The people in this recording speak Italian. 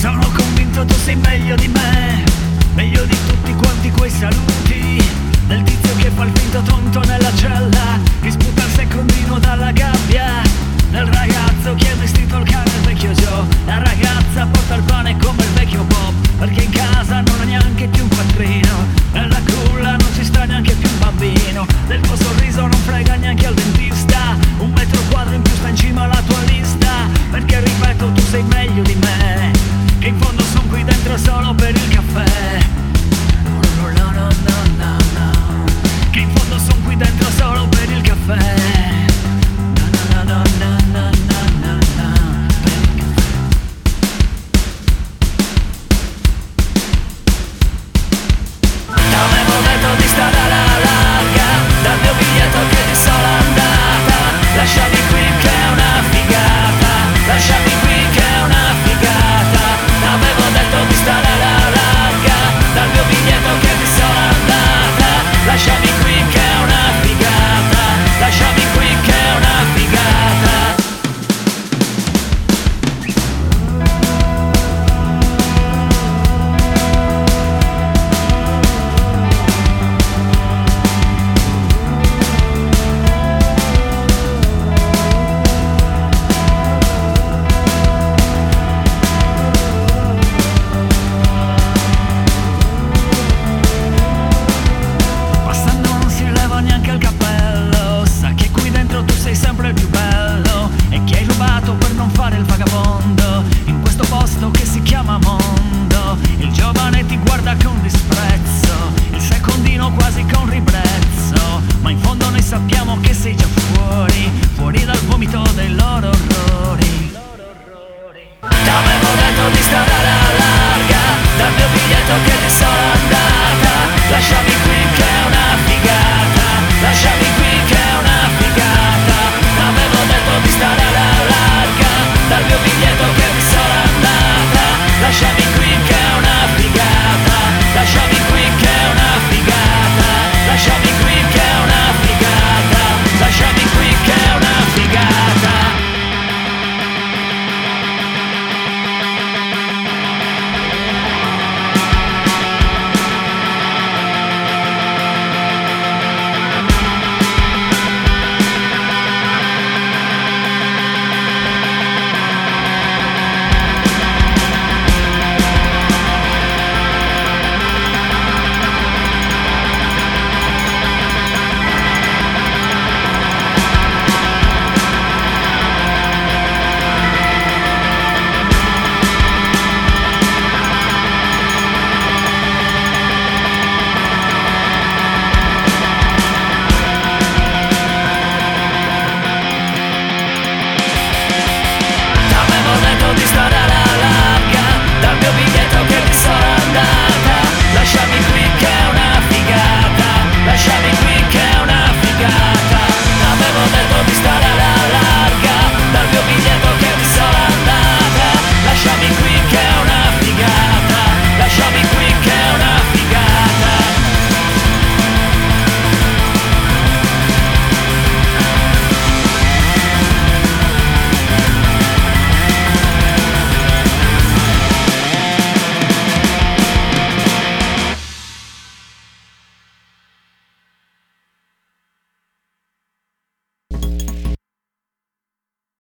Sono convinto tu sei meglio di me Meglio di tutti quanti quei saluti. Del tizio che fa il finto tonto nella